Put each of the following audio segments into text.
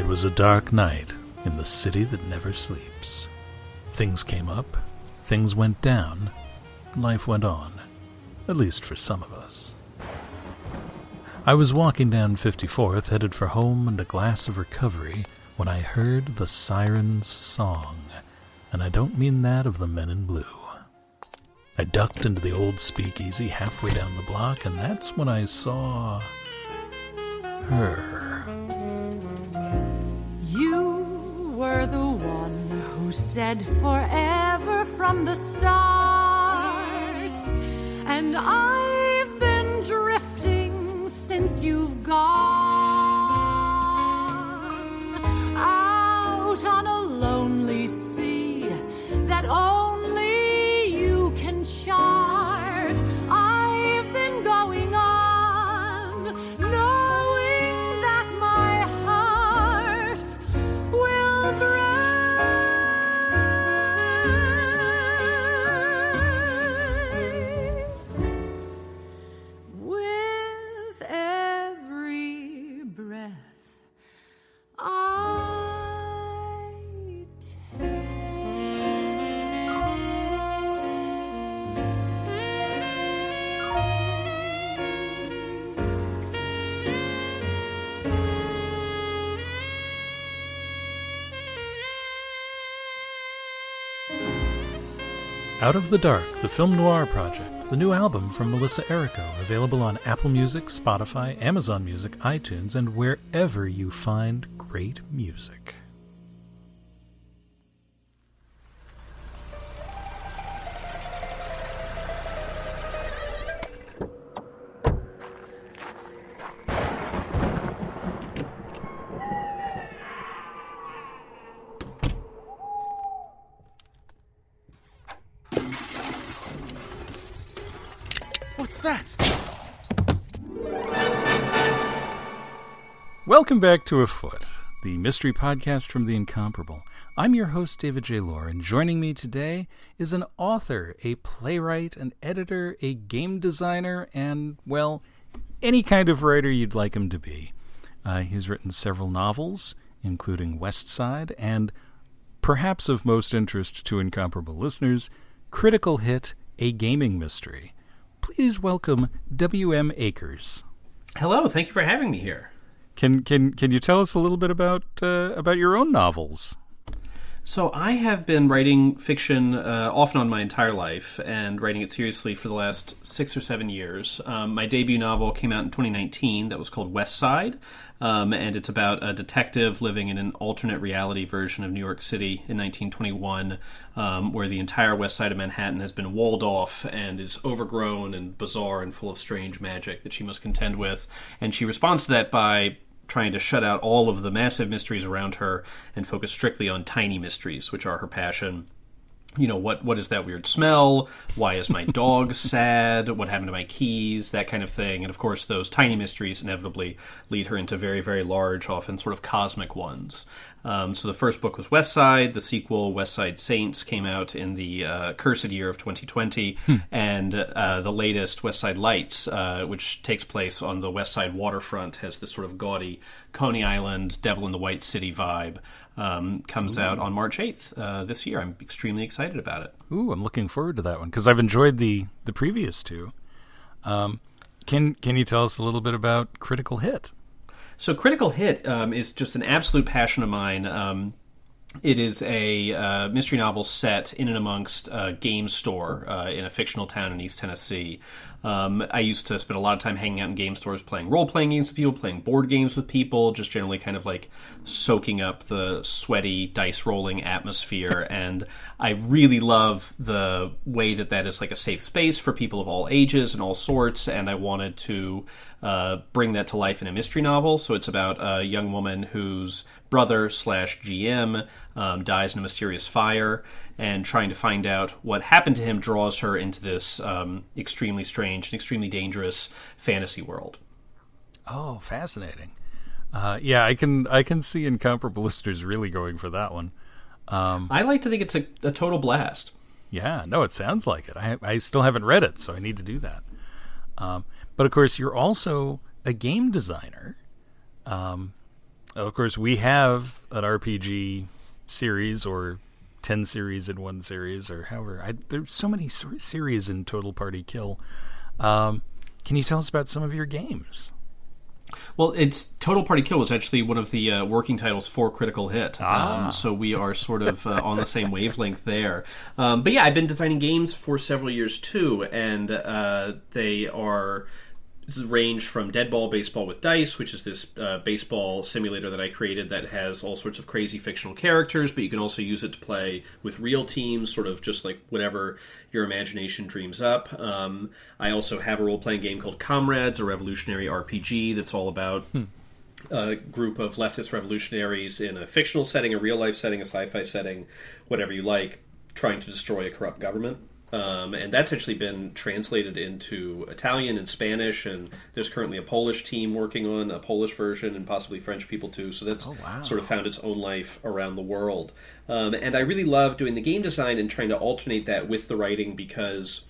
It was a dark night in the city that never sleeps. Things came up, things went down, life went on, at least for some of us. I was walking down 54th, headed for home and a glass of recovery, when I heard the siren's song, and I don't mean that of the men in blue. I ducked into the old speakeasy halfway down the block, and that's when I saw her. You were the one who said forever from the start. And I've been drifting since you've gone Out of the Dark, the Film Noir Project, the new album from Melissa Errico, available on Apple Music, Spotify, Amazon Music, iTunes, and wherever you find great music. Welcome back to Afoot, the mystery podcast from the incomparable. I'm your host, David J. Loehr, and joining me today is an author, a playwright, an editor, a game designer, and, well, any kind of writer you'd like him to be. Uh, he's written several novels, including West Side, and perhaps of most interest to incomparable listeners, Critical Hit, a gaming mystery. Please welcome W.M. Akers. Hello, thank you for having me here. Can can can you tell us a little bit about uh, about your own novels? So, I have been writing fiction uh, off and on my entire life and writing it seriously for the last six or seven years. Um, my debut novel came out in 2019 that was called West Side, um, and it's about a detective living in an alternate reality version of New York City in 1921, um, where the entire west side of Manhattan has been walled off and is overgrown and bizarre and full of strange magic that she must contend with. And she responds to that by trying to shut out all of the massive mysteries around her and focus strictly on tiny mysteries, which are her passion. You know, what what is that weird smell? Why is my dog sad? What happened to my keys? That kind of thing. And of course, those tiny mysteries inevitably lead her into very, very large, often sort of cosmic ones. Um, so the first book was West Side. The sequel, West Side Saints, came out in the uh, cursed year of 2020, and uh, the latest, West Side Lights, uh, which takes place on the West Side waterfront, has this sort of gaudy Coney Island, Devil in the White City vibe. Um, comes out on March 8th uh, this year. I'm extremely excited about it. Ooh, I'm looking forward to that one because I've enjoyed the the previous two. Um, can can you tell us a little bit about Critical Hit? So, Critical Hit um, is just an absolute passion of mine. It is a uh, mystery novel set in and amongst a game store uh, in a fictional town in East Tennessee. Um, I used to spend a lot of time hanging out in game stores, playing role playing games with people, playing board games with people, just generally kind of like soaking up the sweaty dice rolling atmosphere. and I really love the way that that is like a safe space for people of all ages and all sorts. And I wanted to uh, bring that to life in a mystery novel. So it's about a young woman whose brother slash GM um, dies in a mysterious fire, and trying to find out what happened to him draws her into this um, extremely strange and extremely dangerous fantasy world. Oh, fascinating. Uh, yeah, I can I can see incomparable listeners really going for that one. I like to think it's a, a total blast. Yeah, no, it sounds like it. I I still haven't read it, so I need to do that. Um, but of course, you're also a game designer. Um, Of course, we have an RPG series or 10 series in one series or however. I, there's so many series in Total Party Kill. Um, can you tell us about some of your games? Well, it's Total Party Kill was actually one of the uh, working titles for Critical Hit, ah. um, so we are sort of uh, on the same wavelength there. Um, but yeah, I've been designing games for several years too, and uh, they are range from Dead Ball Baseball with Dice, which is this uh, baseball simulator that I created that has all sorts of crazy fictional characters, but you can also use it to play with real teams, sort of just like whatever your imagination dreams up. Um, I also have a role playing game called Comrades, a revolutionary RPG that's all about. Hmm. A group of leftist revolutionaries in a fictional setting, a real life setting, a sci fi setting, whatever you like, trying to destroy a corrupt government. Um, and that's actually been translated into Italian and Spanish, and there's currently a Polish team working on a Polish version, and possibly French people too. So that's oh, wow. sort of found its own life around the world. Um, and I really love doing the game design and trying to alternate that with the writing because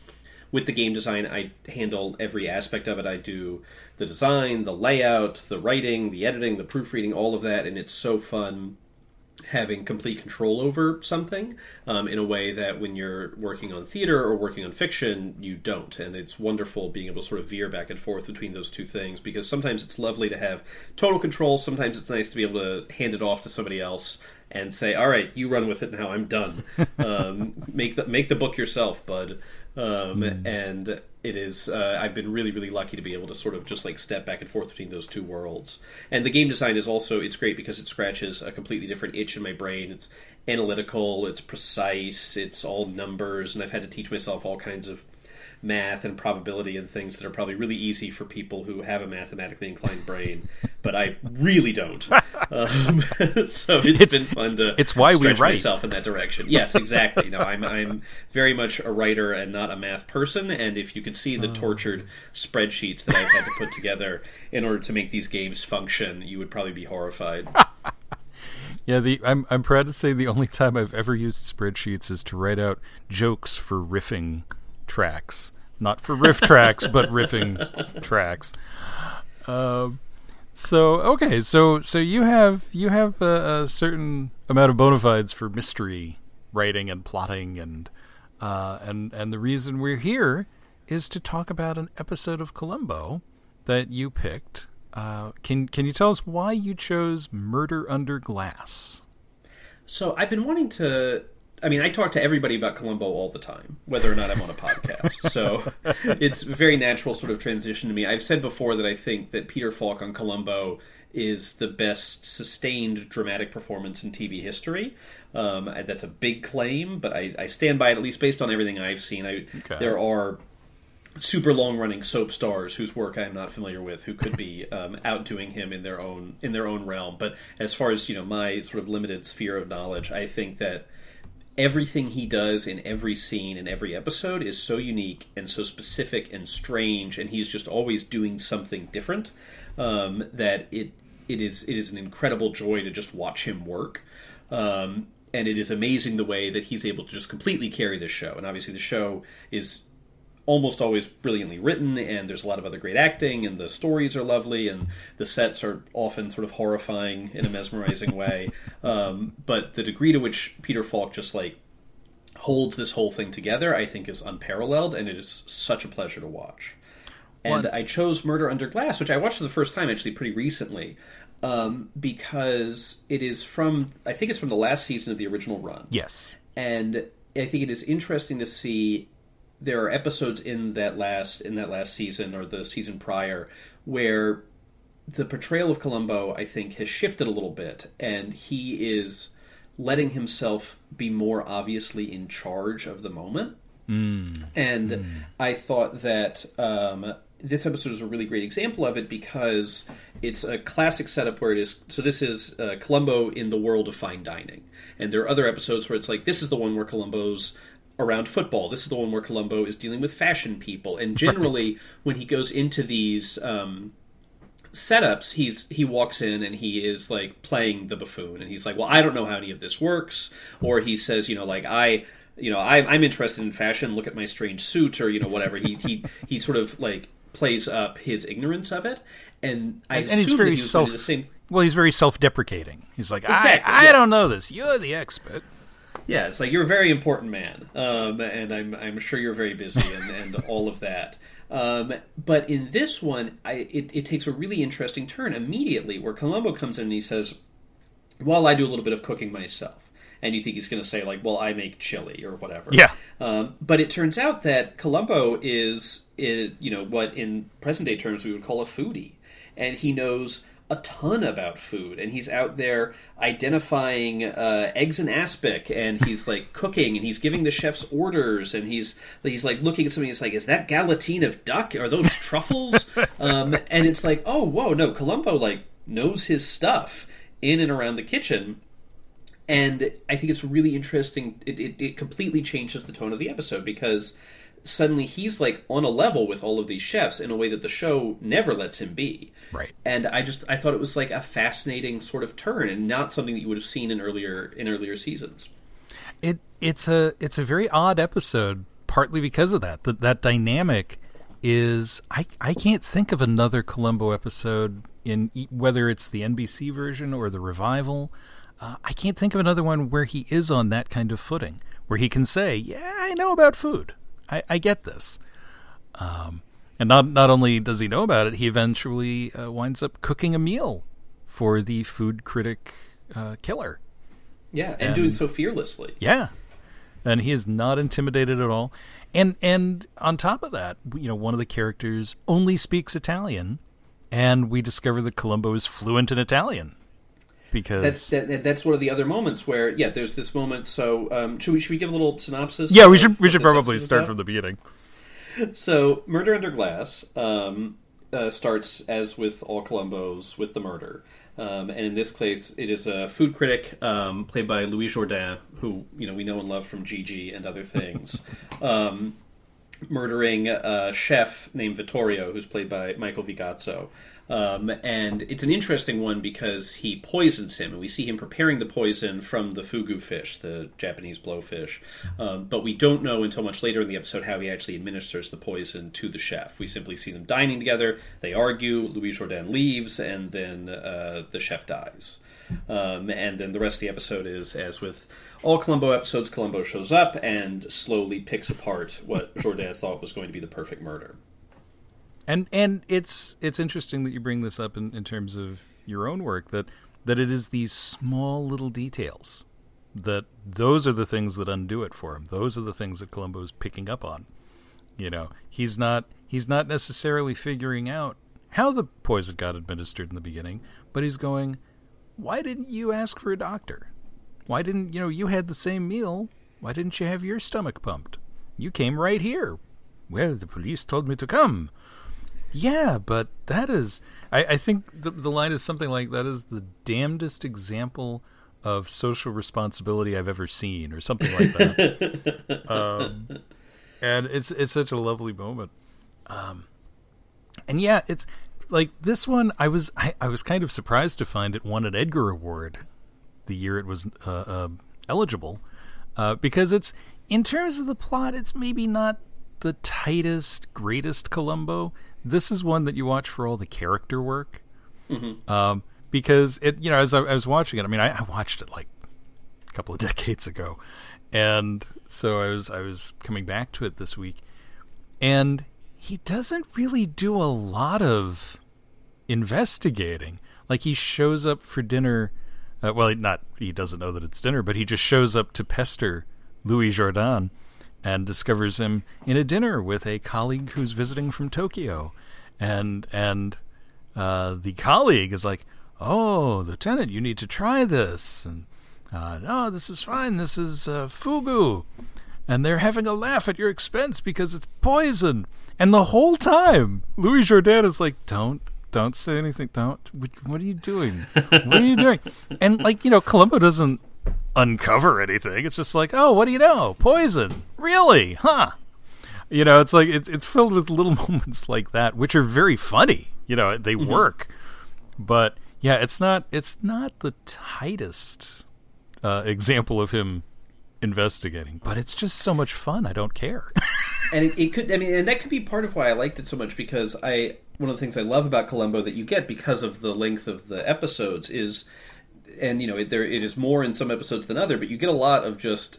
with the game design, I handle every aspect of it. I do the design, the layout, the writing, the editing, the proofreading, all of that, and it's so fun having complete control over something um, in a way that when you're working on theater or working on fiction, you don't. And it's wonderful being able to sort of veer back and forth between those two things because sometimes it's lovely to have total control. Sometimes it's nice to be able to hand it off to somebody else and say, "All right, you run with it now. I'm done. um, make the make the book yourself, bud." Um, mm. And it is uh, I've been really really lucky to be able to sort of just like step back and forth between those two worlds. And the game design is also it's great because it scratches a completely different itch in my brain. It's analytical, it's precise, it's all numbers, and I've had to teach myself all kinds of math and probability and things that are probably really easy for people who have a mathematically inclined brain, but I really don't. Um, so it's, it's been fun to it's why stretch we write. myself in that direction. Yes, exactly. no, I'm I'm very much a writer and not a math person. And if you could see the oh. tortured spreadsheets that I've had to put together in order to make these games function, you would probably be horrified. Yeah, the I'm I'm proud to say the only time I've ever used spreadsheets is to write out jokes for riffing tracks, not for RiffTrax, but riffing tracks. Um, so okay, so so you have you have a, a, certain amount of bona fides for mystery writing and plotting and uh, and and the reason we're here is to talk about an episode of Columbo that you picked. Uh, can can you tell us why you chose Murder Under Glass? So I've been wanting to I mean, I talk to everybody about Columbo all the time, whether or not I'm on a podcast. so it's a very natural sort of transition to me. I've said before that I think that Peter Falk on Columbo is the best sustained dramatic performance in TV history. Um, that's a big claim, but I, I, stand by it at least based on everything I've seen. I, okay. There are super long running soap stars whose work I'm not familiar with who could be um, outdoing him in their own in their own realm. But as far as you know, my sort of limited sphere of knowledge, I think that everything he does in every scene in every episode is so unique and so specific and strange, and he's just always doing something different. Um, that it it is it is an incredible joy to just watch him work. Um, and it is amazing the way that he's able to just completely carry this show. And obviously, the show is almost always brilliantly written, and there's a lot of other great acting, and the stories are lovely, and the sets are often sort of horrifying in a mesmerizing way. Um, but the degree to which Peter Falk just like holds this whole thing together, I think, is unparalleled, and it is such a pleasure to watch. And what? I chose Murder Under Glass, which I watched for the first time actually pretty recently, um, because it is from I think it's from the last season of the original run. Yes, and I think it is interesting to see there are episodes in that last in that last season or the season prior where the portrayal of Columbo I think has shifted a little bit and he is letting himself be more obviously in charge of the moment. Mm. And mm. I thought that um, this episode is a really great example of it because it's a classic setup where it is. So this is uh, Columbo in the world of fine dining, and there are other episodes where it's like this is the one where Columbo's around football. This is the one where Columbo is dealing with fashion people, and generally, right. when he goes into these um, setups, he's he walks in and he is like playing the buffoon, and he's like, "Well, I don't know how any of this works," or he says, "You know, like I." You know, I, I'm interested in fashion. Look at my strange suit, or you know, whatever. He he he sort of like plays up his ignorance of it, and I and he's very he self. going to do the same. Well, he's very self-deprecating. He's like, Exactly, I, I yeah. don't know this. You're the expert. Yeah, it's like you're a very important man, um, and I'm I'm sure you're very busy and, and all of that. Um, but in this one, I, it, it takes a really interesting turn immediately, where Columbo comes in and he says, "Well, I do a little bit of cooking myself," and you think he's going to say like, "Well, I make chili or whatever." Yeah. Um, but it turns out that Columbo is, is, you know, what in present day terms we would call a foodie, and he knows a ton about food, and he's out there identifying uh, eggs and aspic, and he's like cooking, and he's giving the chefs orders, and he's he's like looking at something. He's like, "Is that galantine of duck? Are those truffles?" um, and it's like, "Oh, whoa, no!" Columbo like knows his stuff in and around the kitchen and I think it's really interesting. It, it, it completely changes the tone of the episode because suddenly he's like on a level with all of these chefs in a way that the show never lets him be. Right. And I just I thought it was like a fascinating sort of turn and not something that you would have seen in earlier in earlier seasons. It it's a it's a very odd episode, partly because of that. That that dynamic is I I can't think of another Columbo episode in whether it's the NBC version or the revival. Uh, I can't think of another one where he is on that kind of footing, where he can say, "Yeah, I know about food. I, I get this." Um, and not not only does he know about it, he eventually uh, winds up cooking a meal for the food critic uh, killer. Yeah, and, doing so fearlessly. Yeah, and he is not intimidated at all. And and on top of that, you know, one of the characters only speaks Italian, and we discover that Columbo is fluent in Italian because That's that, that's one of the other moments where yeah, there's this moment. So um, should we should we give a little synopsis? yeah, we should we should probably start from the beginning. So, Murder Under Glass um, uh, starts as with all Columbos with the murder, um, and in this case, it is a food critic um, played by Louis Jourdan, who you know we know and love from Gigi and other things, um, murdering a chef named Vittorio, who's played by Michael V. Gazzo. Um, and it's an interesting one because he poisons him, and we see him preparing the poison from the fugu fish, the Japanese blowfish. Um, but we don't know until much later in the episode how he actually administers the poison to the chef. We simply see them dining together. They argue. Louis Jourdan leaves, and then uh, the chef dies. Um, and then the rest of the episode is, as with all Columbo episodes, Columbo shows up and slowly picks apart what Jourdan thought was going to be the perfect murder. And and it's it's interesting that you bring this up in, in terms of your own work that that it is these small little details that those are the things that undo it for him. Those are the things that Columbo is picking up on. You know, he's not he's not necessarily figuring out how the poison got administered in the beginning, but he's going, "Why didn't you ask for a doctor? Why didn't you know you had the same meal? Why didn't you have your stomach pumped? You came right here." Well, the police told me to come. Yeah, but that is. I, I think the, the line is something like that is the damnedest example of social responsibility I've ever seen, or something like that. um, and it's it's such a lovely moment. Um, and yeah, it's like this one. I was I, I was kind of surprised to find it won an Edgar Award the year it was uh, uh, eligible, uh, because it's in terms of the plot, it's maybe not the tightest, greatest Columbo. This is one that you watch for all the character work. Um, because it, you know, as I, I was watching it, I mean, I, I watched it like a couple of decades ago, and so I was I was coming back to it this week, and he doesn't really do a lot of investigating. Like he shows up for dinner. Uh, well, not he doesn't know that it's dinner, but he just shows up to pester Louis Jourdan and discovers him in a dinner with a colleague who's visiting from Tokyo, and and uh, the colleague is like, "Oh, Lieutenant, you need to try this," and uh, "No, this is fine. This is uh, fugu," and they're having a laugh at your expense because it's poison. And the whole time, Louis Jourdan is like, "Don't." Don't say anything. Don't. What what are you doing? What are you doing? And like you know, Columbo doesn't uncover anything. It's just like, oh, what do you know? Poison. Really? Huh? You know, it's like it's it's filled with little moments like that, which are very funny. You know, they work. But yeah, it's not it's not the tightest uh, example of him investigating, but it's just so much fun. I don't care. and it, it could. I mean, and that could be part of why I liked it so much because I one of the things I love about Columbo that you get because of the length of the episodes is, and you know, it, there it is more in some episodes than other, but you get a lot of just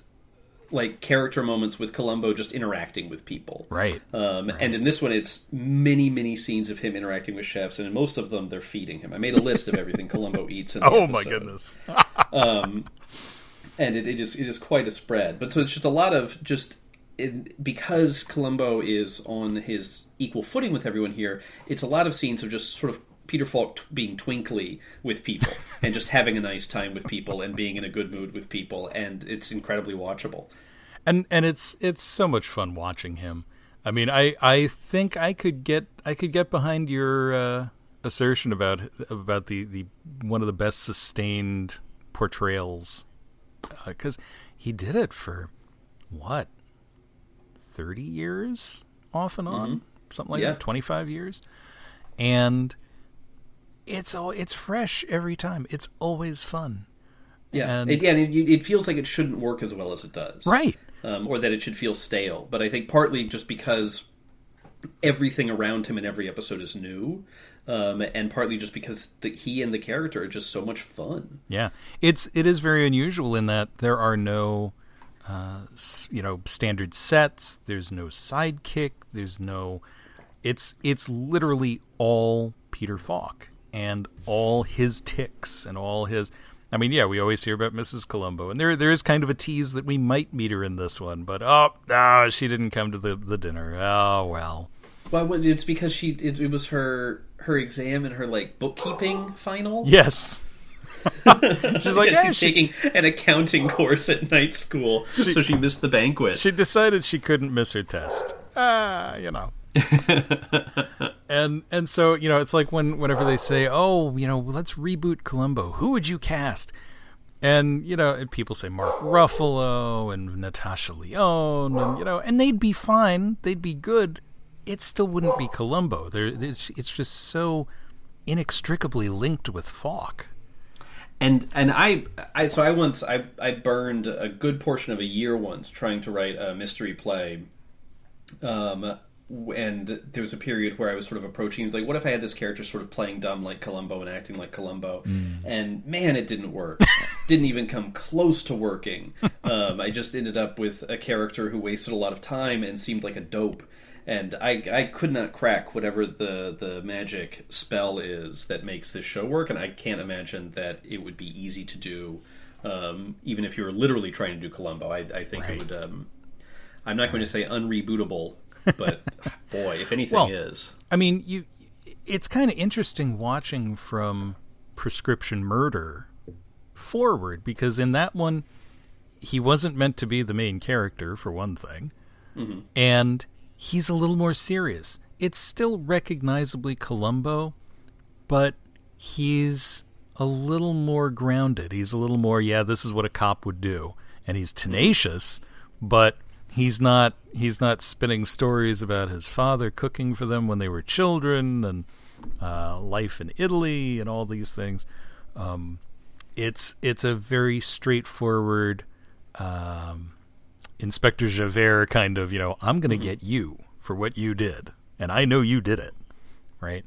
like character moments with Columbo just interacting with people. Right. Um, And in this one, it's many, many scenes of him interacting with chefs, and in most of them, they're feeding him. I made a list of everything Columbo eats. In the Oh my episode. goodness. and it, it is it is quite a spread. But so it's just a lot of just it, because Columbo is on his equal footing with everyone here. It's a lot of scenes of just sort of Peter Falk t- being twinkly with people and just having a nice time with people and being in a good mood with people, and it's incredibly watchable. and and it's it's so much fun watching him. I mean, I I think I could get I could get behind your uh, assertion about about the the one of the best sustained portrayals because he did it for what thirty years off and on something like Yeah. that twenty five years and it's all it's fresh every time it's always fun Yeah, And- it, yeah, it, it feels like it shouldn't work as well as it does, right um, or that it should feel stale. But I think partly just because everything around him in every episode is new, um, and partly just because the, he and the character are just so much fun. Yeah, it's it is very unusual in that there are no, uh, you know, standard sets. There's no sidekick. There's no. It's it's literally all Peter Falk and all his ticks and all his. I mean, yeah, we always hear about Mrs. Columbo, and there there is kind of a tease that we might meet her in this one, but oh, no, she didn't come to the the dinner. Oh well. Well, it's because she it, it was her her exam and her like bookkeeping final. Yes. She's like, Yeah, "Eh, she's she- taking an accounting course at night school, so she missed the banquet. she decided she couldn't miss her test. Ah, you know. and and so you know, it's like when whenever they say, "Oh, you know, let's reboot Columbo," who would you cast? And you know, and people say Mark Ruffalo and Natasha Lyonne, and you know, and they'd be fine, they'd be good. It still wouldn't be Columbo. There, it's, it's just so inextricably linked with Falk. and and I, I so I once I I burned a good portion of a year once trying to write a mystery play. Um, and there was a period where I was sort of approaching like, what if I had this character sort of playing dumb like Columbo and acting like Columbo? And man, it didn't work. didn't even come close to working. Um, I just ended up with a character who wasted a lot of time and seemed like a dope. And I, I could not crack whatever the, the magic spell is that makes this show work, and I can't imagine that it would be easy to do, um, even if you were literally trying to do Columbo. I, I think Right. it would. Um, I'm not going to say unrebootable, but boy, if anything Well, is. I mean, you. It's kind of interesting watching from Prescription Murder forward because in that one, he wasn't meant to be the main character for one thing, mm-hmm. and he's a little more serious. It's still recognizably Columbo, but he's a little more grounded. He's a little more, yeah, this is what a cop would do, and he's mm-hmm. tenacious, but he's not he's not spinning stories about his father cooking for them when they were children and uh, life in Italy and all these things. Um, it's it's a very straightforward um, Inspector Javert kind of you know I'm going to get you for what you did, and I know you did it, right?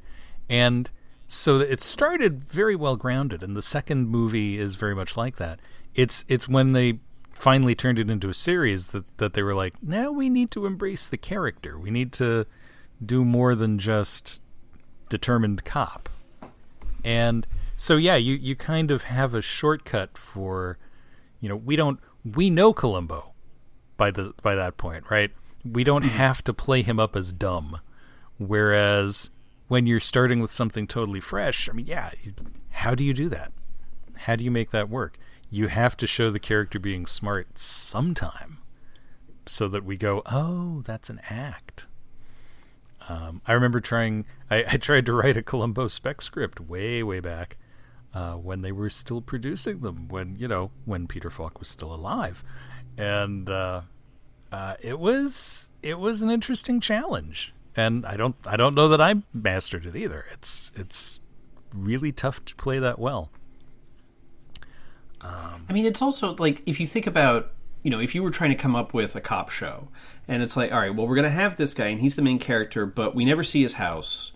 And so it started very well grounded, and the second movie is very much like that. It's it's when they finally turned it into a series that that they were like, now we need to embrace the character. We need to do more than just determined cop. And so yeah, you you kind of have a shortcut for you know, we don't we know Columbo by the by that point, right? We don't mm-hmm. have to play him up as dumb. Whereas when you're starting with something totally fresh, I mean, yeah, how do you do that? How do you make that work? You have to show the character being smart sometime so that we go, oh, that's an act. Um, I remember trying, I, I tried to write a Columbo spec script way, way back uh, when they were still producing them, when, you know, when Peter Falk was still alive. And uh, uh, it was it was an interesting challenge. And I don't I don't know that I mastered it either. It's it's really tough to play that well. I mean, it's also like if you think about you know, if you were trying to come up with a cop show, and it's like, all right, well, we're going to have this guy, and he's the main character, but we never see his house.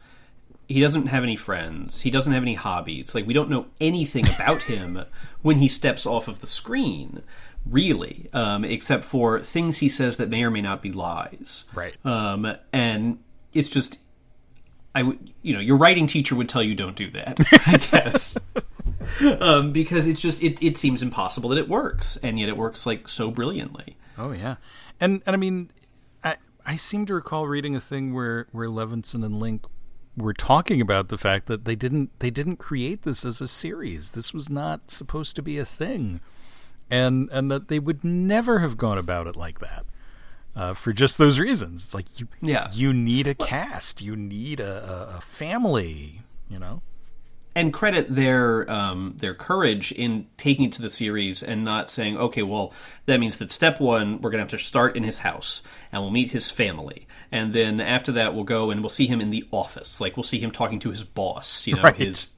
He doesn't have any friends. He doesn't have any hobbies. Like, we don't know anything about him when he steps off of the screen, really, um, except for things he says that may or may not be lies. Right. Um, and it's just, I you know, your writing teacher would tell you don't do that, I guess. um, because it's just, it, it seems impossible that it works, and yet it works like so brilliantly. Oh yeah, and and I mean, I I seem to recall reading a thing where where Levinson and Link were talking about the fact that they didn't they didn't create this as a series. This was not supposed to be a thing, and and that they would never have gone about it like that. Uh, for just those reasons, it's like you Yeah. you need a cast, you need a, a, family, you know. and credit their um, their courage in taking it to the series and not saying, okay, well, that means that step one we're going to have to start in his house and we'll meet his family, and then after that we'll go and we'll see him in the office, like we'll see him talking to his boss, you know, Right. his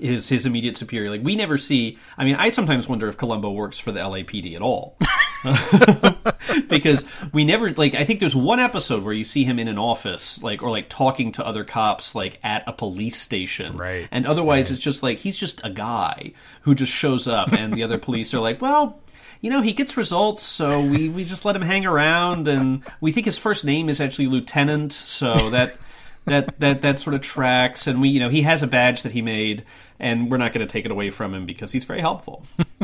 his his immediate superior. Like we never see. I mean, I sometimes wonder if Columbo works for the LAPD at all. because we never like I think there's one episode where you see him in an office like or like talking to other cops like at a police station Right. and otherwise it's just like he's just a guy who just shows up and the other police are like well you know he gets results so we we just let him hang around and we think his first name is actually lieutenant so that that that that sort of tracks. And we you know he has a badge that he made and we're not going to take it away from him because he's very helpful.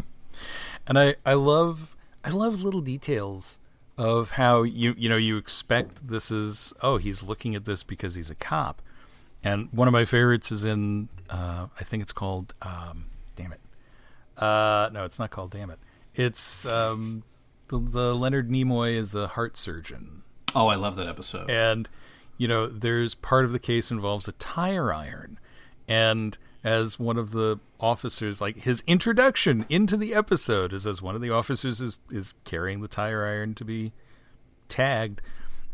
And I, I love I love little details of how you you know you expect this is oh he's looking at this because he's a cop, and one of my favorites is in uh, I think it's called um, damn it. Uh, no it's not called damn it. It's um, the, the Leonard Nimoy is a heart surgeon. Oh i love that episode. And you know there's part of the case involves a tire iron. And as one of the officers like his introduction into the episode is as one of the officers is is carrying the tire iron to be tagged.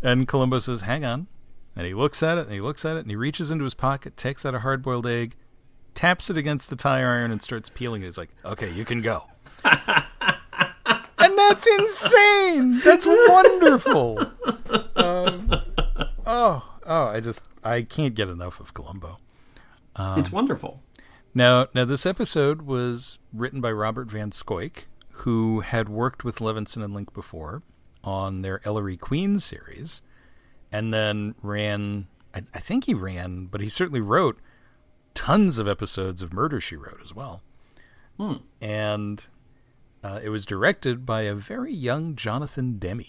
And Columbo says hang on. And he looks at it and he looks at it and he reaches into his pocket takes out a hard-boiled egg taps it against the tire iron and starts peeling it. He's like okay you can go. And that's insane! That's wonderful! Um, oh oh i just i can't get enough of columbo. It's wonderful. Now now this episode was written by robert van scoyk who had worked with levinson and link before on their ellery queen series and then ran I, I think he ran but he certainly wrote tons of episodes of murder she wrote as well. And uh, it was directed by a very young jonathan demme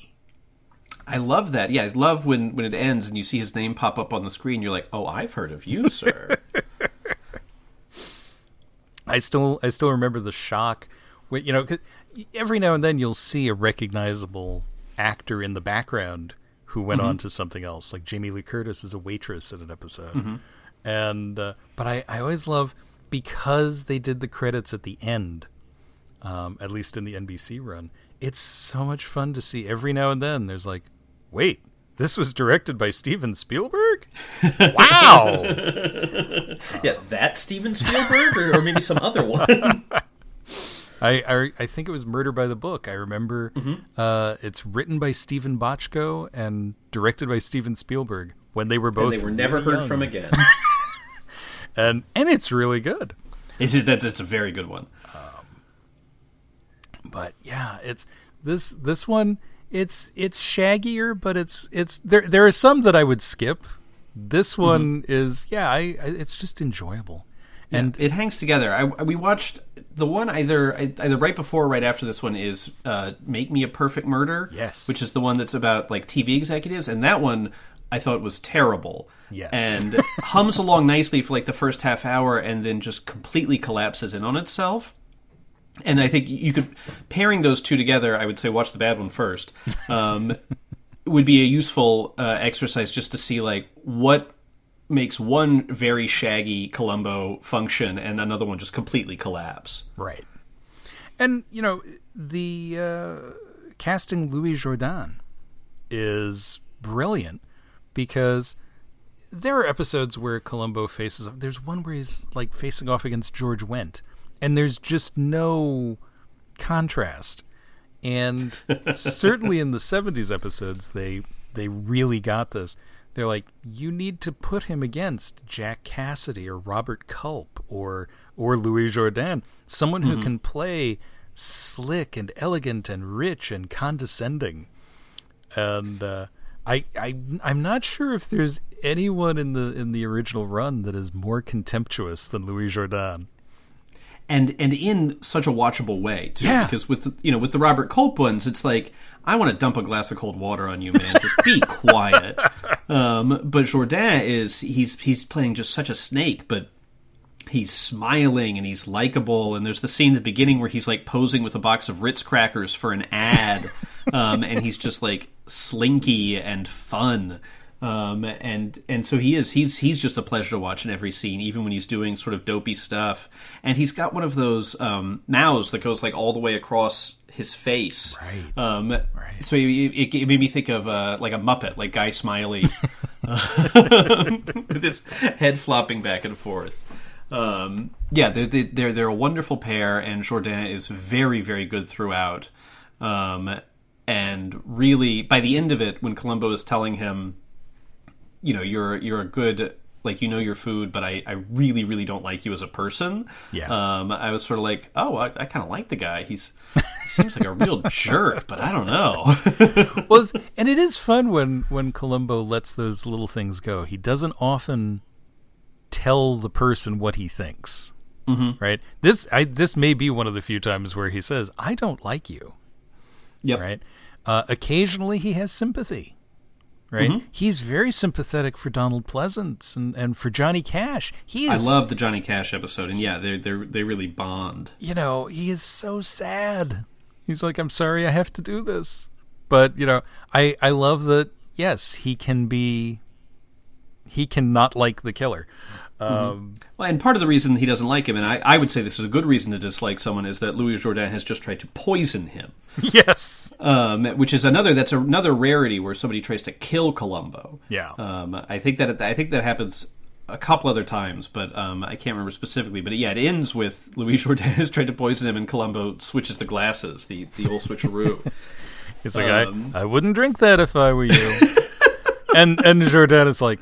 I love that. Yeah, I love when when it ends and you see his name pop up on the screen. You're like, oh, I've heard of you, sir. I still I still remember the shock. When, you know, 'cause every now and then you'll see a recognizable actor in the background who went on to something else. Like Jamie Lee Curtis is a waitress in an episode, and uh, but I I always love because they did the credits at the end. Um, at least in the NBC run, it's so much fun to see. Every now and then, there's like, wait, this was directed by Steven Spielberg. Wow. yeah, that Steven Spielberg, or, or maybe some other one. I, I I think it was Murder by the Book. I remember uh, it's written by Steven Bochco and directed by Steven Spielberg when they were both and they were never heard young. from again. and and it's really good. Is it, that, that's a very good one. But yeah, it's this this one. It's it's shaggier, but it's it's there. There are some that I would skip. This one is yeah. I, I it's just enjoyable. And it hangs together. I, we watched the one either either right before or right after this one is uh, "Make Me a Perfect Murder," Yes. which is the one that's about like TV executives, and that one I thought was terrible. Yes. and hums along nicely for like the first half hour, and then just completely collapses in on itself. And I think you could pairing those two together. I would say watch the bad one first. Um, would be a useful uh, exercise just to see like what makes one very shaggy Columbo function and another one just completely collapse. Right. And you know the uh, casting Louis Jourdan is brilliant because there are episodes where Columbo faces. Off there's one where he's like facing off against George Wendt, and there's just no contrast And certainly in the 70s episodes, they they really got this. They're like, you need to put him against Jack Cassidy or Robert Culp or or Louis Jourdan, someone who can play slick and elegant and rich and condescending. And uh, I, I I'm not sure if there's anyone in the in the original run that is more contemptuous than Louis Jourdan. And and in such a watchable way too. Yeah. Because with the, you know with the Robert Culp ones, it's like I want to dump a glass of cold water on you, man. Just be quiet. Um, but Jourdan is he's he's playing just such a snake, but he's smiling and he's likable. And there's the scene at the beginning where he's like posing with a box of Ritz crackers for an ad, um, and he's just like slinky and fun. Um, and and so he is he's he's just a pleasure to watch in every scene, even when he's doing sort of dopey stuff. And he's got one of those um, mouths that goes like all the way across his face. Right. Um, Right. So it, it, it made me think of uh, like a Muppet, like Guy Smiley, with his head flopping back and forth. Um, yeah, they're, they're they're a wonderful pair, and Jourdan is very very good throughout. Um, and really, by the end of it, when Columbo is telling him, you know, you're you're a good like you know your food, but I, I really really don't like you as a person. Yeah. Um, I was sort of like, oh, I, I kind of like the guy. He's he seems like a real jerk, but I don't know. well, it's, and it is fun when when Columbo lets those little things go. He doesn't often tell the person what he thinks. Mm-hmm. Right. This I this may be one of the few times where he says, "I don't like you." yep. Right. Uh, occasionally, he has sympathy. Right. Mm-hmm. He's very sympathetic for Donald Pleasence and, and for Johnny Cash. He I love the Johnny Cash episode, and yeah, they they they really bond. you know, he is so sad. He's like, I'm sorry I have to do this. But, you know, I, I love that, yes, he can be, he cannot like the killer. Um, Well, and part of the reason he doesn't like him, and I, I would say this is a good reason to dislike someone, is that Louis Jourdan has just tried to poison him. yes. um, which is another that's another rarity where somebody tries to kill Columbo. Yeah. Um, I think that I think that happens a couple other times, but um, I can't remember specifically. But yeah, it ends with Louis Jourdan has tried to poison him, and Columbo switches the glasses, the the old switcheroo. He's like, um, I, I wouldn't drink that if I were you. and, and Jourdan is like,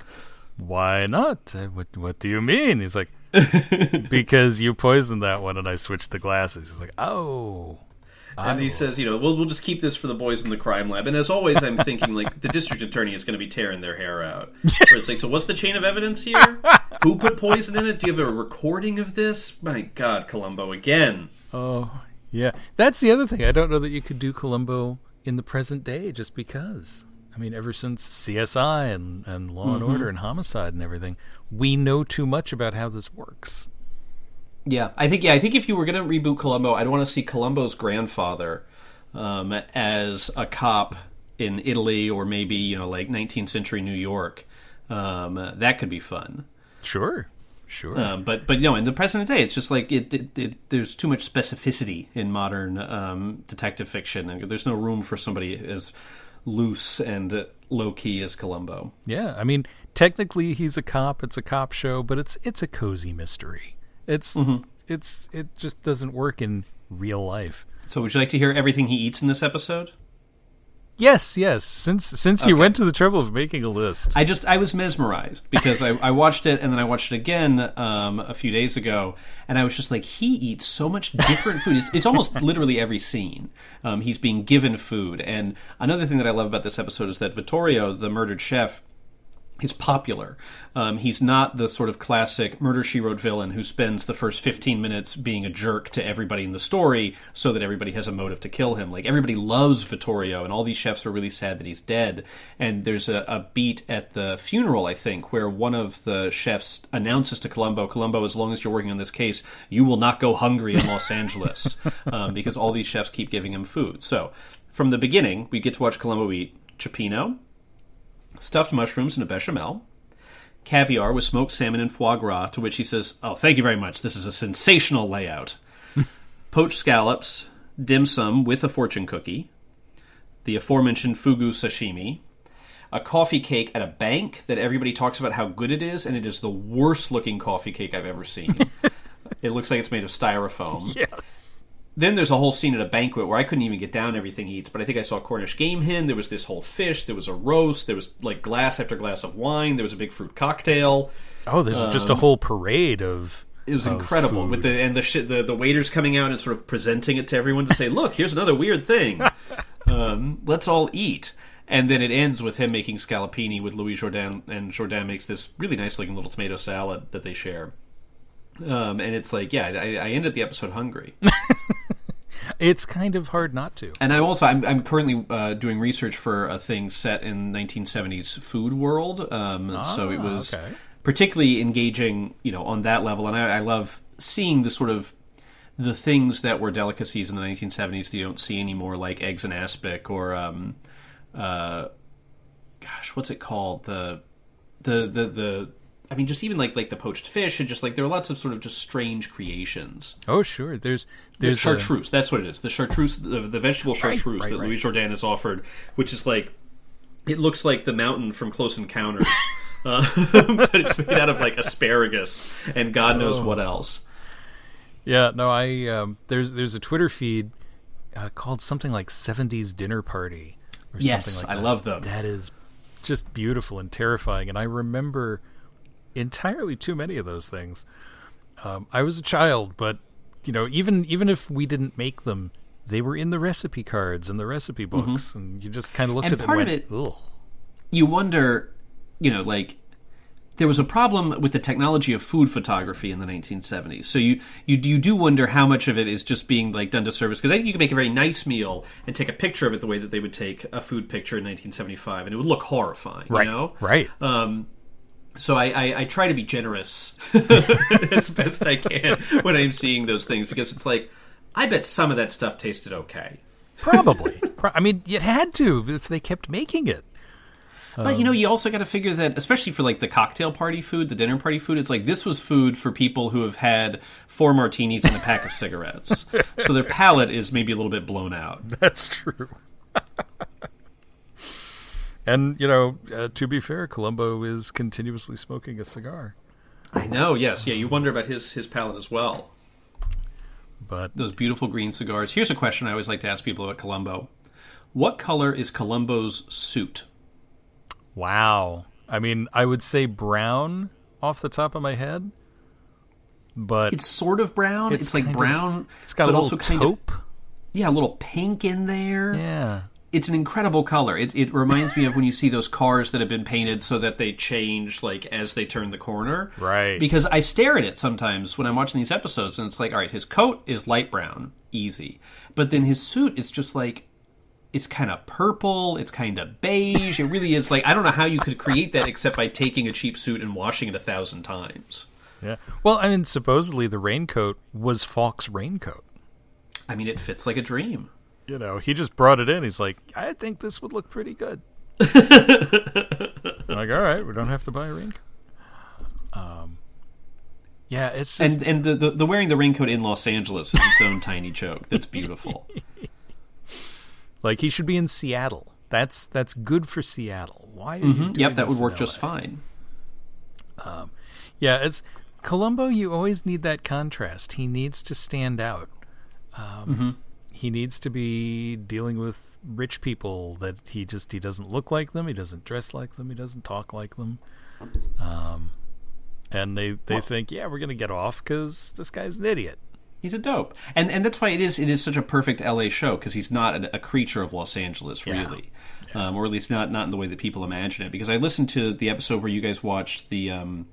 why not? What, what do you mean? He's like, because you poisoned that one and I switched the glasses. He's like, oh. and he says, you know, we'll we'll just keep this for the boys in the crime lab. And as always, I'm thinking like the district attorney is going to be tearing their hair out. Where it's like, so what's the chain of evidence here? Who put poison in it? Do you have a recording of this? My God, Columbo again. Oh, yeah. That's the other thing. I don't know that you could do Columbo in the present day just because. I mean, ever since CSI and, and Law and Order and Homicide and everything, we know too much about how this works. Yeah, I think yeah, I think if you were going to reboot Columbo, I'd want to see Columbo's grandfather um, as a cop in Italy or maybe you know like 19th century New York. Um, that could be fun. Sure. Sure. Um, but but know, in the present day, it's just like it, it, it there's too much specificity in modern um, detective fiction, and there's no room for somebody as loose and low key as Columbo. yeah. I mean, technically he's a cop. It's a cop show, but it's it's a cozy mystery. It's mm-hmm. it's it just doesn't work in real life. So, would you like to hear everything he eats in this episode? Yes, yes. Since since you went to the trouble of making a list. I just I was mesmerized because I, I watched it and then I watched it again um, a few days ago and I was just like he eats so much different food. It's, it's almost literally every scene. Um, he's being given food and another thing that I love about this episode is that Vittorio, the murdered chef, is popular. Um, he's not the sort of classic murder she wrote villain who spends the first 15 minutes being a jerk to everybody in the story so that everybody has a motive to kill him. Like everybody loves Vittorio, and all these chefs are really sad that he's dead. And there's a, a beat at the funeral, I think, where one of the chefs announces to Columbo, Columbo, as long as you're working on this case, you will not go hungry in Los Angeles um, because all these chefs keep giving him food. So from the beginning, we get to watch Columbo eat cioppino, stuffed mushrooms in a bechamel, caviar with smoked salmon and foie gras, to which he says, Oh, thank you very much. This is a sensational layout. Poached scallops, dim sum with a fortune cookie, the aforementioned fugu sashimi, a coffee cake at a bank that everybody talks about how good it is, and it is the worst looking coffee cake I've ever seen. it looks like it's made of styrofoam. yes. Then there's a whole scene at a banquet where I couldn't even get down everything he eats, but I think I saw Cornish game hen. There was this whole fish. There was a roast. There was like glass after glass of wine. There was a big fruit cocktail. Oh, this is just a whole parade of. It was of incredible food. with the and the shit the, the waiters coming out and sort of presenting it to everyone to say, "Look, here's another weird thing. um, let's all eat." And then it ends with him making scallopini with Louis Jourdan, and Jourdan makes this really nice looking little tomato salad that they share. Um, and it's like, yeah, I, I ended the episode hungry. It's kind of hard not to. And I also I'm, I'm currently uh, doing research for a thing set in 1970s food world. Um, so it Ah, was okay. particularly engaging, you know, on that level. And I, I love seeing the sort of the things that were delicacies in the 1970s that you don't see anymore, like eggs and aspic or, um, uh, gosh, what's it called? The the the the. I mean, just even like like the poached fish, and just like there are lots of sort of just strange creations. Oh, sure. There's The there's a- chartreuse. That's what it is. The chartreuse, the, the vegetable chartreuse right, that right. Louis Jourdan has offered, which is like, it looks like the mountain from Close Encounters, uh, but it's made out of like asparagus and God knows Oh. what else. Yeah, no, I um, there's there's a Twitter feed uh, called something like '70s Dinner Party. Or Yes, something like that. I that. love them. That is just beautiful and terrifying, and I remember entirely too many of those things. Um, I was a child, but you know, even even if we didn't make them, they were in the recipe cards and the recipe books, and you just kind of looked And at it part and of went, it- "Ugh." You wonder, you know, like there was a problem with the technology of food photography in the 1970s. So you you you do wonder how much of it is just being like done to service because I think you can make a very nice meal and take a picture of it the way that they would take a food picture in 1975, and it would look horrifying. Right, You know? right. Um, so I, I, I try to be generous as best I can when I'm seeing those things because it's like I bet some of that stuff tasted okay. Probably. I mean, it had to if they kept making it. But you know, um, you also got to figure that, especially for like the cocktail party food, the dinner party food, it's like this was food for people who have had four martinis and a pack of cigarettes, so their palate is maybe a little bit blown out. That's true. and you know, uh, to be fair, Columbo is continuously smoking a cigar. I know. Yes. Yeah. You wonder about his his palate as well. But Those beautiful green cigars. Here's a question I always like to ask people about Columbo: What color is Columbo's suit? wow, I mean, I would say brown off the top of my head, but It's sort of brown. It's, It's like kind of- brown. it's got a also little kind taupe. of yeah, a little pink in there. yeah, it's an incredible color. It, it reminds me of when you see those cars that have been painted so that they change like as they turn the corner. Right. Because I stare at it sometimes when I'm watching these episodes, and it's like, all right, his coat is light brown, easy, but then his suit is just like. It's kind of purple. It's kind of beige. It really is like I don't know how you could create that except by taking a cheap suit and washing it a thousand times. yeah. Well, I mean, supposedly the raincoat was Falk's raincoat. I mean, it fits like a dream. You know, he just brought it in. He's like, I think this would look pretty good. Like, all right, we don't have to buy a raincoat. Um, yeah, it's just, And and the, the the wearing the raincoat in Los Angeles is its own tiny joke. That's beautiful. like he should be in Seattle. That's that's good for Seattle. Why? Are you doing Mm-hmm. Yep, that would work just fine. Yeah, it's Columbo. You always need that contrast. He needs to stand out. Um, Mm-hmm. He needs to be dealing with rich people that he just he doesn't look like them. He doesn't dress like them. He doesn't talk like them. Um, and they they think, yeah, we're gonna get off because this guy's an idiot. He's a dope, and and that's why it is it is such a perfect LA show because he's not a, a creature of Los Angeles Yeah. really, Um, or at least not not in the way that people imagine it. Because I listened to the episode where you guys watched the um,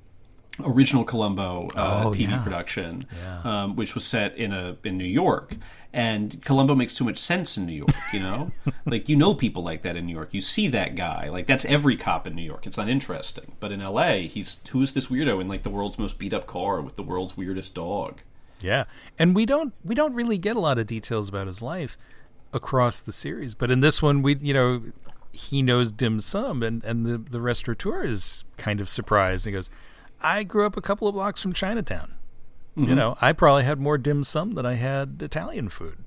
original Columbo uh, Oh, TV yeah. production, Yeah. um, which was set in a in New York. And Columbo makes too much sense in New York, you know. like you know people like that in New York. You see that guy, like that's every cop in New York. It's not interesting, but in L.A., he's who's this weirdo in like the world's most beat up car with the world's weirdest dog. Yeah, and we don't we don't really get a lot of details about his life across the series, but in this one, we you know he knows dim sum, and and the the restaurateur is kind of surprised. He goes, "I grew up a couple of blocks from Chinatown. Mm-hmm. You know, I probably had more dim sum than I had Italian food."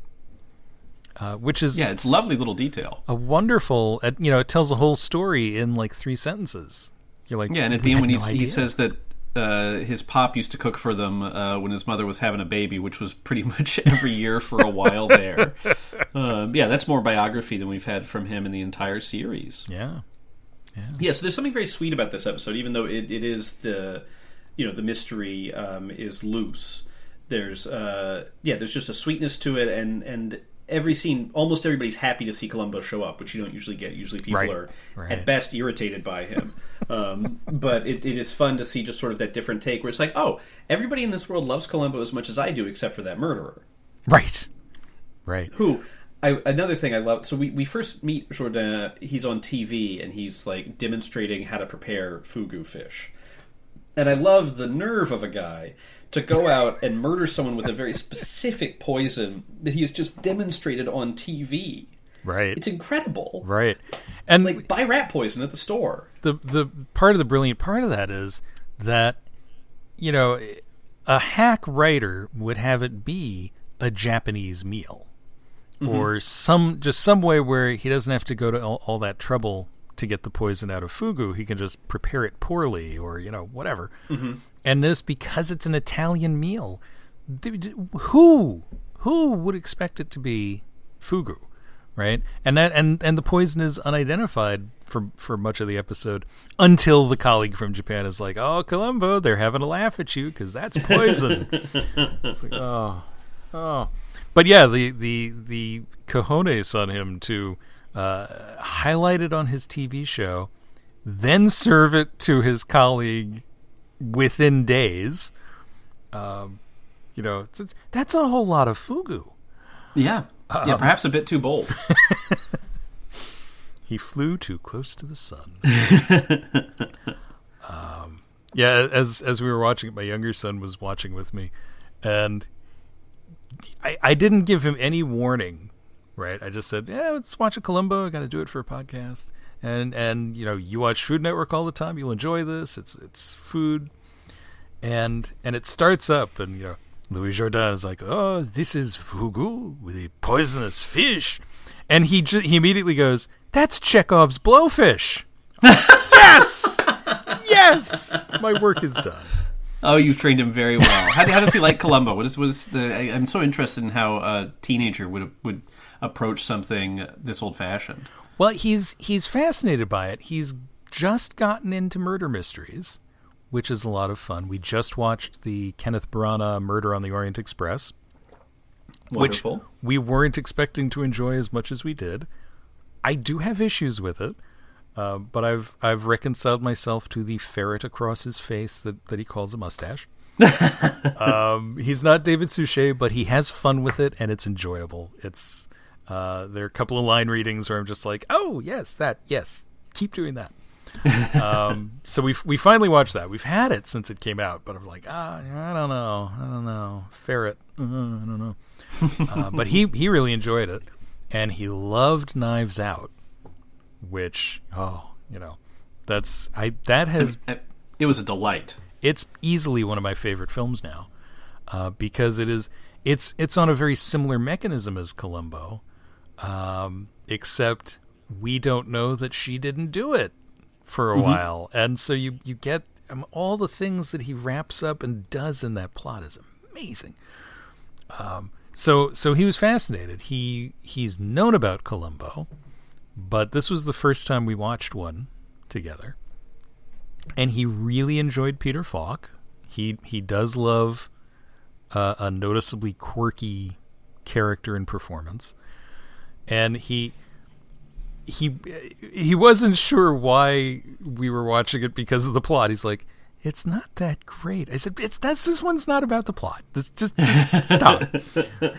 Uh, which is Yeah, it's lovely little detail. a wonderful. You know, it tells a whole story in like three sentences. You're like, Yeah, and at the end when no he says that uh, his pop used to cook for them uh, when his mother was having a baby, which was pretty much every year for a while there. Um, yeah, that's more biography than we've had from him in the entire series. Yeah. Yeah, yeah. so there's something very sweet about this episode, even though it, it is the, you know, the mystery um, is loose. There's, uh, yeah, there's just a sweetness to it, and and every scene, almost everybody's happy to see Columbo show up, which you don't usually get. Usually, people Right, are right. at best irritated by him. um, but it, it is fun to see just sort of that different take, where it's like, oh, everybody in this world loves Columbo as much as I do, except for that murderer Right. Right. who I, another thing I love. So we, we first meet Jourdan. He's on TV and he's like demonstrating how to prepare fugu fish. And I love the nerve of a guy to go out and murder someone with a very specific poison that he has just demonstrated on TV. Right. It's incredible. Right. And Like buy rat poison at the store. the the part of the brilliant part of that is that you know a hack writer would have it be a Japanese meal Mm-hmm. or some just some way where he doesn't have to go to all, all that trouble to get the poison out of fugu. He can just prepare it poorly or you know whatever. Mm-hmm. And this because it's an Italian meal, who who would expect it to be fugu? right? And that and and the poison is unidentified for for much of the episode until the colleague from Japan is like, "Oh, Columbo, they're having a laugh at you because that's poison." it's like, oh, oh, but yeah, the the the cojones on him to uh, highlight it on his TV show, then serve it to his colleague within days. Um, you know, it's, it's, that's a whole lot of fugu. Yeah. Yeah, perhaps a bit too bold. He flew too close to the sun. um, yeah, as as we were watching it, my younger son was watching with me, and I, I didn't give him any warning. Right, I just said, "Yeah, let's watch a Columbo. I got to do it for a podcast." And and you know, you watch Food Network all the time. You'll enjoy this. It's it's food, and and it starts up, and you know, Louis Jourdan is like, "Oh, this is fugu with a poisonous fish," and he ju- he immediately goes, "That's Chekhov's blowfish." yes, yes, my work is done. Oh, you've trained him very well. How, how does he like Columbo? What is what is the? I, I'm so interested in how a teenager would would approach something this old fashioned. Well, he's he's fascinated by it. He's just gotten into murder mysteries, which is a lot of fun. We just watched the Kenneth Branagh Murder on the Orient Express, Wonderful. which we weren't expecting to enjoy as much as we did. I do have issues with it, uh, but I've I've reconciled myself to the ferret across his face that, that he calls a mustache. um, he's not David Suchet, but he has fun with it, and it's enjoyable. It's uh, there are a couple of line readings where I'm just like, oh yes, that yes, keep doing that. um, so we we finally watched that. We've had it since it came out, but I'm like, ah, I don't know, I don't know, ferret, uh, I don't know. uh, but he he really enjoyed it, and he loved Knives Out, which oh, you know, that's I that has It was a delight. it's easily one of my favorite films now uh, because it is it's it's on a very similar mechanism as Columbo, um, except we don't know that she didn't do it for a while, and so you you get um, all the things that he wraps up and does in that plot is amazing. Um, so so he was fascinated. He he's known about Columbo, but this was the first time we watched one together and he really enjoyed Peter Falk. He he does love uh, a noticeably quirky character and performance, and he he he wasn't sure why we were watching it because of the plot. He's like, it's not that great. I said, it's that's this one's not about the plot. This just, just stop.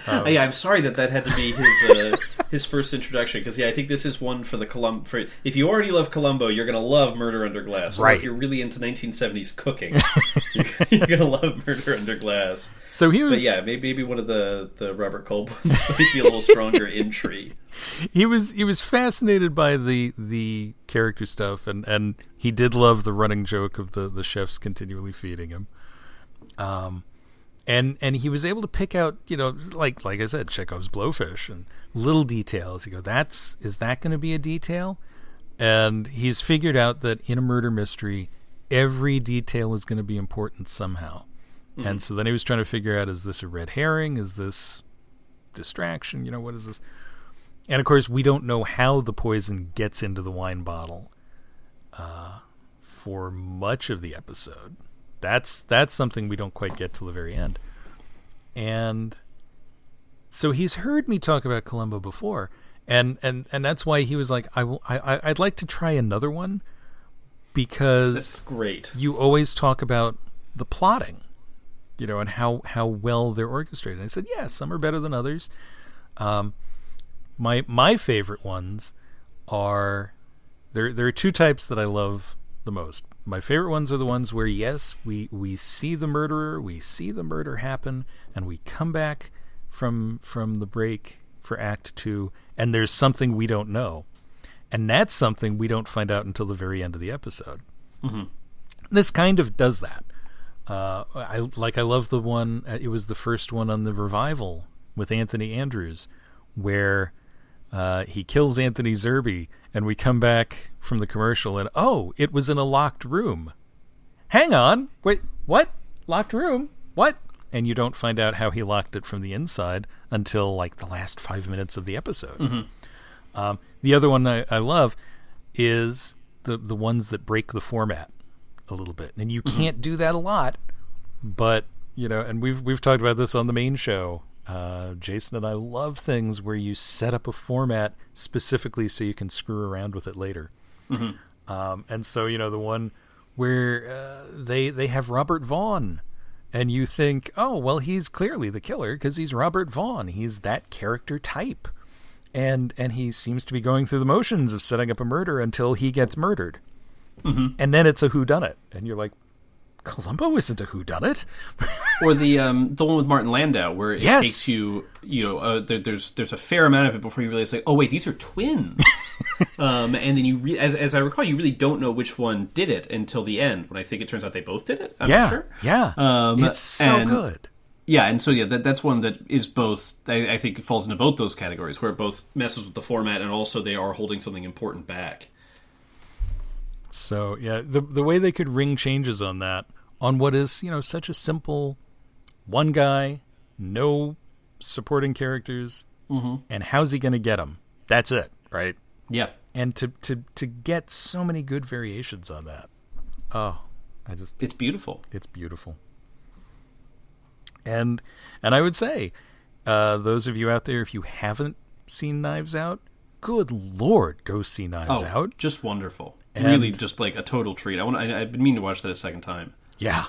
Uh, yeah, I'm sorry that that had to be his uh, his first introduction because yeah, I think this is one for the Colum. For if you already love Columbo, you're gonna love Murder Under Glass. Or Right. if you're really into 1970s cooking, you're, you're gonna love Murder Under Glass. So he But was yeah, maybe, maybe one of the the Robert Culp ones might be a little stronger in tree. he was he was fascinated by the the character stuff and and he did love the running joke of the the chefs continually feeding him um and and he was able to pick out you know like like i said chekhov's blowfish and little details you go that's is that going to be a detail and he's figured out that in a murder mystery every detail is going to be important somehow. And so then he was trying to figure out is this a red herring? Is this distraction? You know, what is this? And of course, we don't know how the poison gets into the wine bottle uh, for much of the episode. That's that's something we don't quite get till the very end. And so he's heard me talk about Columbo before, and and and that's why he was like, I will, I, I'd like to try another one because That's great. you always talk about the plotting, you know, and how how well they're orchestrated. And I said, yeah, some are better than others. Um, my my favorite ones are there. There are two types that I love the most. My favorite ones are the ones where yes, we we see the murderer, we see the murder happen, and we come back from from the break for Act Two, and there's something we don't know, and that's something we don't find out until the very end of the episode this kind of does that. Uh, I like. I love the one. uh, It was the first one on the revival with Anthony Andrews, where uh, he kills Anthony Zerbe, and we come back from the commercial, and oh, it was in a locked room. Hang on, wait, what? Locked room? What? And you don't find out how he locked it from the inside until like the last five minutes of the episode. Um, the other one I, I love is the the ones that break the format a little bit, and you can't do that a lot. But you know, and we've we've talked about this on the main show. Uh, Jason and I love things where you set up a format specifically so you can screw around with it later. Um, and so you know the one where uh, they they have Robert Vaughn, and you think, oh well, he's clearly the killer because he's Robert Vaughn. He's that character type, and and he seems to be going through the motions of setting up a murder until he gets murdered, and then it's a who done it, and you're like, Columbo isn't a who done it. or the um, the one with Martin Landau, where it Yes. takes you, you know, uh, there, there's there's a fair amount of it before you realize, like, oh wait, these are twins, um, and then you, re- as as I recall, you really don't know which one did it until the end. When I think it turns out they both did it. I'm yeah, not sure. yeah, Um, it's so and- good. Yeah, and so yeah, that, that's one that is both. I, I think it falls into both those categories, where it both messes with the format and also they are holding something important back. So yeah, the the way they could ring changes on that on what is you know such a simple one guy, no supporting characters, and how's he going to get them? That's it, right? Yeah, And to to to get so many good variations on that, oh, I just it's beautiful. it's beautiful. And and I would say, uh, those of you out there, if you haven't seen Knives Out, good lord, go see Knives Oh, Out. just wonderful. And- really, just like a total treat. I want. I, I've been meaning to watch that a second time. Yeah.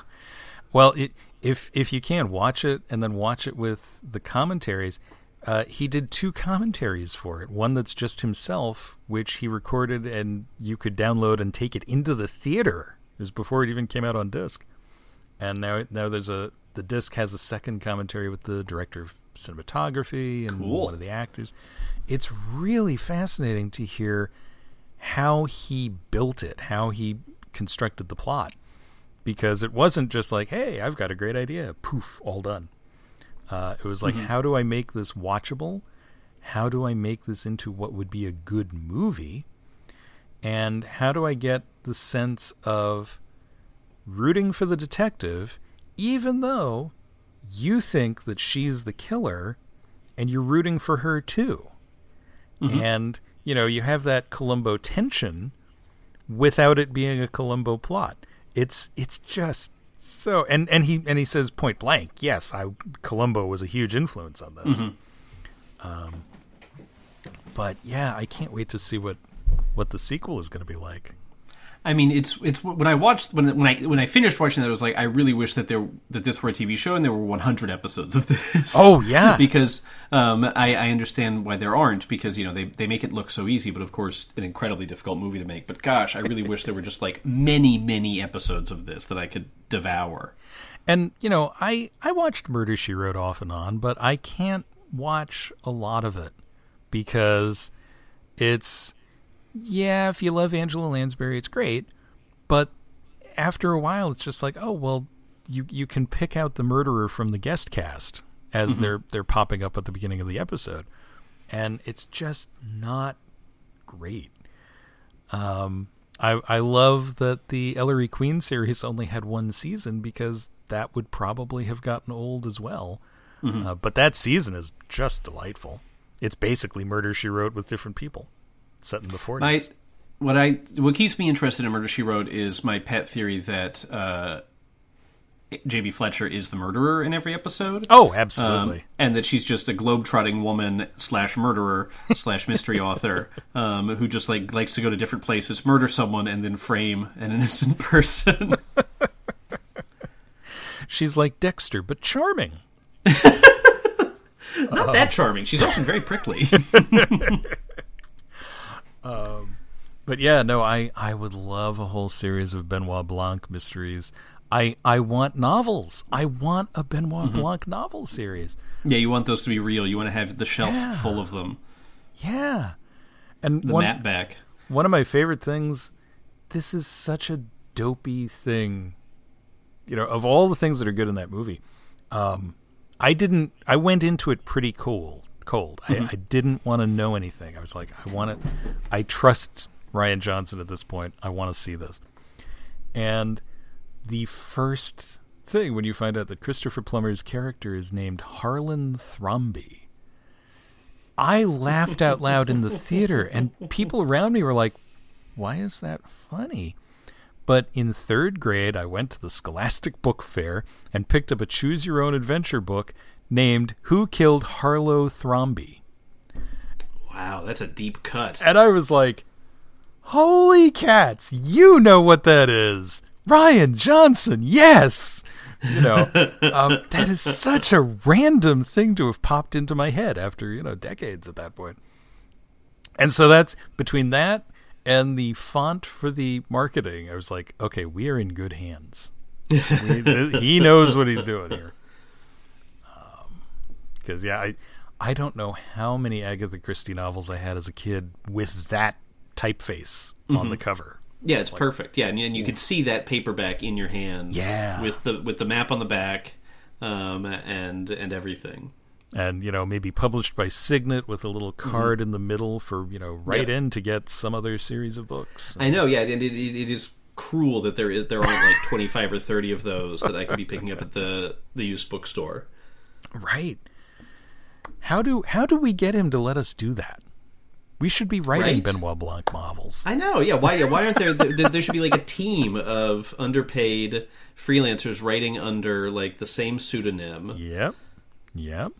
Well, it if if you can watch it and then watch it with the commentaries, uh, he did two commentaries for it. One that's just himself, which he recorded and you could download and take it into the theater. It was before it even came out on disc. And now now there's a the disc has a second commentary with the director of cinematography and Cool. one of the actors. It's really fascinating to hear how he built it, how he constructed the plot because it wasn't just like, "Hey, I've got a great idea," poof, all done. Uh, it was like, "How do I make this watchable? How do I make this into what would be a good movie? And how do I get the sense of rooting for the detective, even though you think that she's the killer, and you're rooting for her too?" And you know, you have that Columbo tension without it being a Columbo plot. It's it's just so and and he and he says point blank, yes, I Columbo was a huge influence on this. Um, but yeah, I can't wait to see what what the sequel is going to be like. I mean, it's it's when I watched when when I when I finished watching that, I was like, I really wish that there that this were a TV show and there were 100 episodes of this. Oh, yeah. because um, I, I understand why there aren't because you know they they make it look so easy, but of course an incredibly difficult movie to make. But gosh, I really wish there were just like many many episodes of this that I could devour. And you know, I I watched Murder She Wrote off and on, but I can't watch a lot of it because it's yeah, if you love Angela Lansbury, it's great, but after a while, it's just like, oh well, you you can pick out the murderer from the guest cast as they're they're popping up at the beginning of the episode, and it's just not great. Um, I I love that the Ellery Queen series only had one season because that would probably have gotten old as well. Uh, but that season is just delightful. It's basically Murder She Wrote with different people, set in the My forties. what I what keeps me interested in Murder She Wrote is my pet theory that uh, J.B. Fletcher is the murderer in every episode. Oh, Um, absolutely. and that she's just a globe-trotting woman slash murderer slash mystery author um, who just like likes to go to different places, murder someone, and then frame an innocent person. She's like Dexter, but charming. Not that charming. She's often very prickly. But yeah, no, I, I would love a whole series of Benoit Blanc mysteries. I I want novels. I want a Benoit Mm-hmm. Blanc novel series. yeah, you want those to be real. You want to have the shelf Yeah. full of them. Yeah. And The one, map back. one of my favorite things, this is such a dopey thing. You know, of all the things that are good in that movie, um, I didn't. I went into it pretty cold. I, mm-hmm. I didn't want to know anything. I was like, I want it. I trust Rian Johnson at this point. I want to see this. And the first thing when you find out that Christopher Plummer's character is named Harlan Thrombey. I laughed out loud in the theater, and people around me were like, Why is that funny? But in third grade, I went to the Scholastic Book Fair and picked up a choose your own adventure book named Who Killed Harlowe Thrombey? Wow, that's a deep cut. And I was like, Holy cats, you know what that is. Rian Johnson, yes. You know, um, that is such a random thing to have popped into my head after, you know, decades at that point. And so that's between that and the font for the marketing. I was like, okay, we are in good hands. He knows what he's doing here. Because yeah, I I don't know how many Agatha Christie novels I had as a kid with that typeface on the cover. Yeah, it's perfect. Yeah, and, and you could see that paperback in your hand. Yeah. with the with the map on the back, um, and and everything. And you know, maybe published by Signet with a little card in the middle for you know write Yep. in to get some other series of books. I know. Yeah, and it, it, it is cruel that there is there aren't like twenty five or thirty of those that I could be picking up at the the used bookstore. Right. How do how do we get him to let us do that? We should be writing Right? Benoit Blanc novels. I know. Yeah. Why? Yeah, why aren't there, there? There should be like a team of underpaid freelancers writing under like the same pseudonym. Yep. Yep.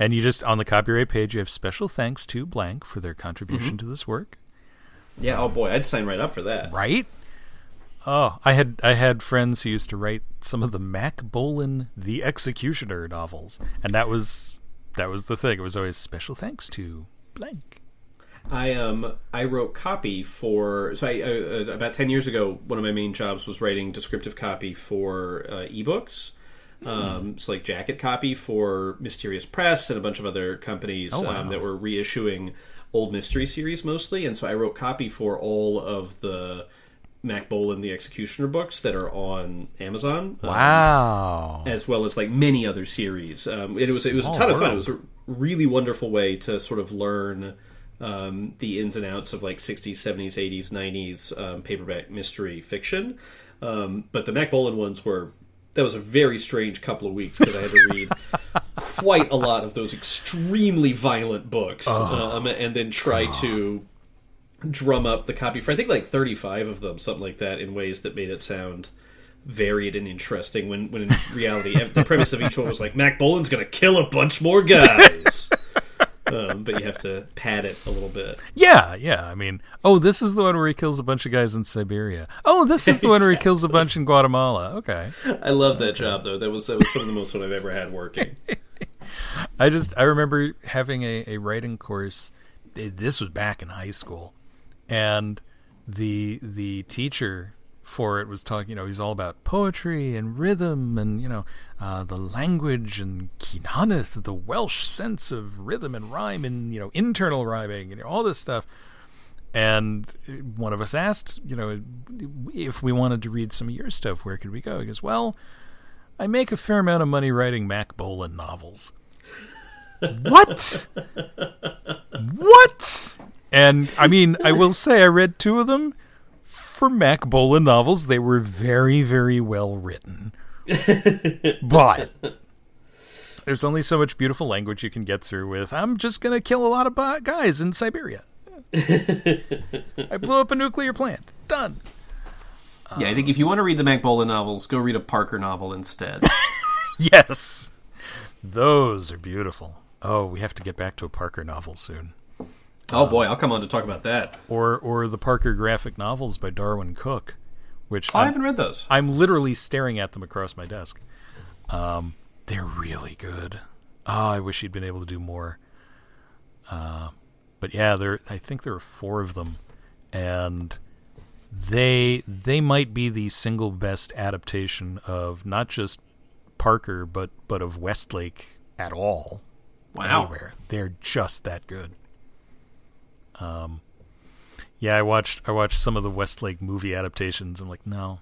And you just on the copyright page you have special thanks to blank for their contribution mm-hmm. to this work. Yeah. Oh boy, I'd sign right up for that. Right? Oh, I had I had friends who used to write some of the Mack Bolan the Executioner novels, and that was that was the thing. It was always special thanks to blank. I um I wrote copy for so I uh, about ten years ago one of my main jobs was writing descriptive copy for uh, ebooks. Um, it's like jacket copy for Mysterious Press and a bunch of other companies Oh, wow. um, that were reissuing old mystery series mostly, and so I wrote copy for all of the Mack Bolan the Executioner books that are on Amazon. Um, Wow. as well as like many other series. Um, it was it was a Small ton of fun. It was a really wonderful way to sort of learn um, the ins and outs of like 60s, 70s, 80s, 90s um, paperback mystery fiction. Um, but the Mack Bolan ones were that was a very strange couple of weeks because I had to read quite a lot of those extremely violent books, um, and then try to drum up the copy for I think like 35 of them, something like that, in ways that made it sound varied and interesting. When when in reality, the premise of each one was like Mack Bolan's going to kill a bunch more guys. Um, but you have to pad it a little bit. Yeah, yeah. I mean, oh, this is the one where he kills a bunch of guys in Siberia. Oh, this is the one where he kills a bunch in Guatemala. Okay. I love that job though. That was that was some of the most fun I've ever had working. I just I remember having a, a writing course. This was back in high school, and the the teacher for it was talking. You know, he's all about poetry and rhythm, and you know, uh, the language and cynghanedd, the Welsh sense of rhythm and rhyme, and you know, internal rhyming, and you know, all this stuff. And one of us asked, you know, if we wanted to read some of your stuff, where could we go? He goes, well. I make a fair amount of money writing Mack Bolan novels. what? what? And I mean, I will say I read two of them. for Mack Bolan novels, they were very, very well written. but there's only so much beautiful language you can get through with. I'm just going to kill a lot of guys in Siberia. I blew up a nuclear plant. Done. Yeah, I think if you want to read the Mack Bolan novels, go read a Parker novel instead. Yes. Those are beautiful. Oh, we have to get back to a Parker novel soon. Oh boy, I'll come on to talk about that. Or or the Parker graphic novels by Darwyn Cooke, which Oh, I haven't read those. I'm literally staring at them across my desk. Um, they're really good. Oh, I wish he'd been able to do more. Uh, but yeah, there. I think there are four of them, and they they might be the single best adaptation of not just Parker, but but of Westlake at all. Wow. Anywhere. They're just that good. Um, yeah, I watched I watched some of the Westlake movie adaptations. I'm like, no,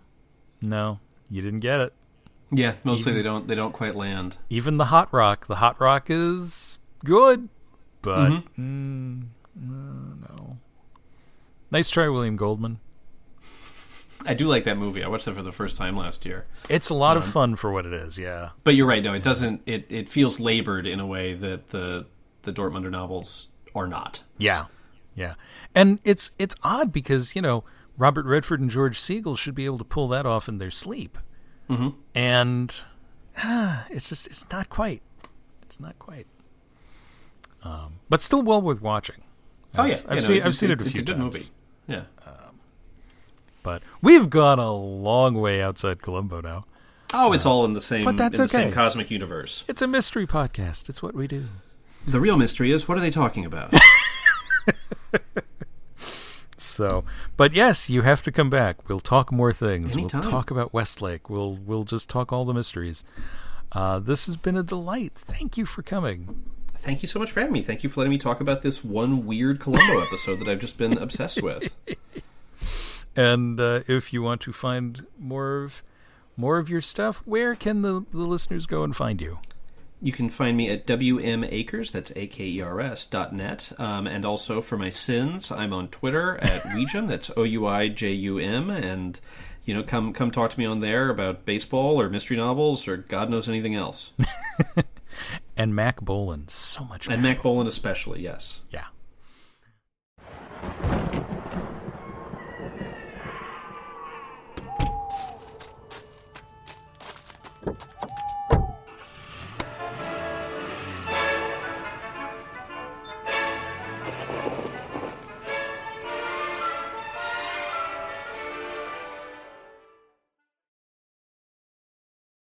no, you didn't get it. Yeah, mostly Even- they don't they don't quite land. Even the Hot Rock, the Hot Rock is good, but mm, uh, no. Nice try, William Goldman. I do like that movie. I watched that for the first time last year. It's a lot of fun for what it is. Yeah, But you're right. No, it doesn't. It, it feels labored in a way that the the Dortmunder novels are not. yeah, yeah. And it's it's odd because you know Robert Redford and George Segal should be able to pull that off in their sleep, Mm-hmm. and ah, it's just it's not quite. It's not quite. Um, but still well worth watching. Oh I've- yeah, I've seen it's- I've seen it a few a good times. movie. Yeah. But we've gone a long way outside Columbo now. Oh, it's all in the same. But that's in the same okay. cosmic universe. It's a mystery podcast. It's what we do. The real mystery is what are they talking about? So, but yes, you have to come back. We'll talk more things. Anytime. We'll talk about Westlake. We'll we'll just talk all the mysteries. Uh, this has been a delight. Thank you for coming. Thank you so much for having me. Thank you for letting me talk about this one weird Columbo episode that I've just been obsessed with. And uh, if you want to find more of more of your stuff, where can the, the listeners go and find you? You can find me at wmakers, that's A-K-E-R-S, dot net. Um, and also for my sins, I'm on Twitter at Ouijum, that's O-U-I-J-U-M. And, you know, come come talk to me on there about baseball or mystery novels or God knows anything else. And Mack Bolan, so much. And Mack Bolan especially, yes. Yeah.